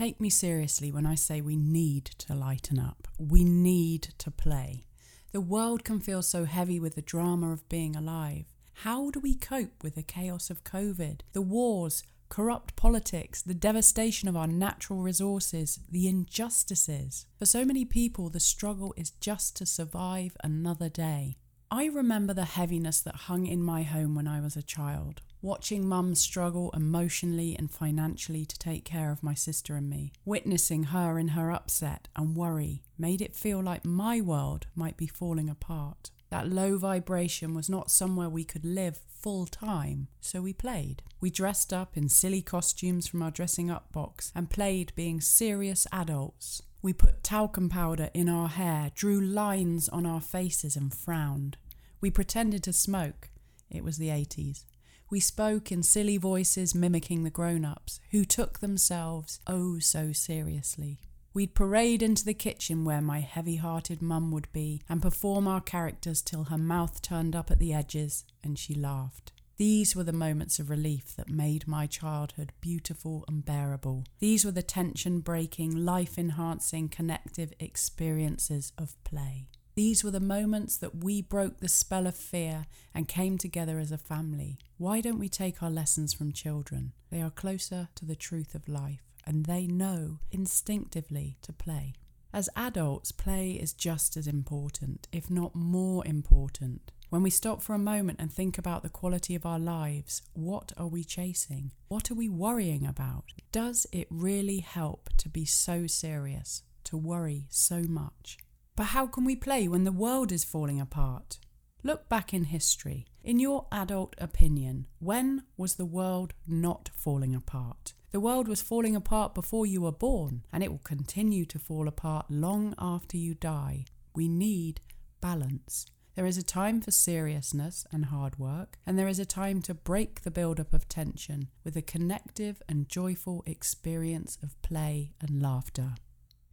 Take me seriously when I say we need to lighten up. We need to play. The world can feel so heavy with the drama of being alive. How do we cope with the chaos of COVID, the wars, corrupt politics, the devastation of our natural resources, the injustices? For so many people, the struggle is just to survive another day. I remember the heaviness that hung in my home when I was a child, watching mum struggle emotionally and financially to take care of my sister and me. Witnessing her in her upset and worry made it feel like my world might be falling apart. That low vibration was not somewhere we could live full time, so we played. We dressed up in silly costumes from our dressing up box and played being serious adults. We put talcum powder in our hair, drew lines on our faces, and frowned. We pretended to smoke. It was the 80s. We spoke in silly voices mimicking the grown ups, who took themselves oh so seriously. We'd parade into the kitchen where my heavy hearted mum would be and perform our characters till her mouth turned up at the edges and she laughed. These were the moments of relief that made my childhood beautiful and bearable. These were the tension breaking, life enhancing, connective experiences of play. These were the moments that we broke the spell of fear and came together as a family. Why don't we take our lessons from children? They are closer to the truth of life and they know instinctively to play. As adults, play is just as important, if not more important. When we stop for a moment and think about the quality of our lives, what are we chasing? What are we worrying about? Does it really help to be so serious, to worry so much? But how can we play when the world is falling apart? Look back in history. In your adult opinion, when was the world not falling apart? The world was falling apart before you were born, and it will continue to fall apart long after you die. We need balance. There is a time for seriousness and hard work, and there is a time to break the build-up of tension with a connective and joyful experience of play and laughter.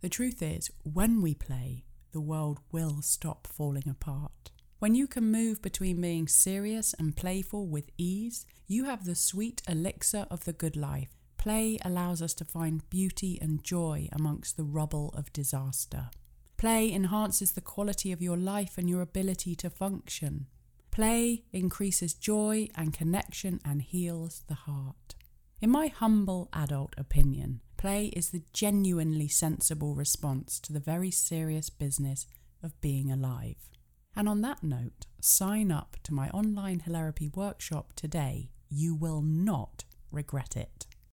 The truth is, when we play, the world will stop falling apart. When you can move between being serious and playful with ease, you have the sweet elixir of the good life. Play allows us to find beauty and joy amongst the rubble of disaster. Play enhances the quality of your life and your ability to function. Play increases joy and connection and heals the heart. In my humble adult opinion, play is the genuinely sensible response to the very serious business of being alive. And on that note, sign up to my online hilarity workshop today. You will not regret it.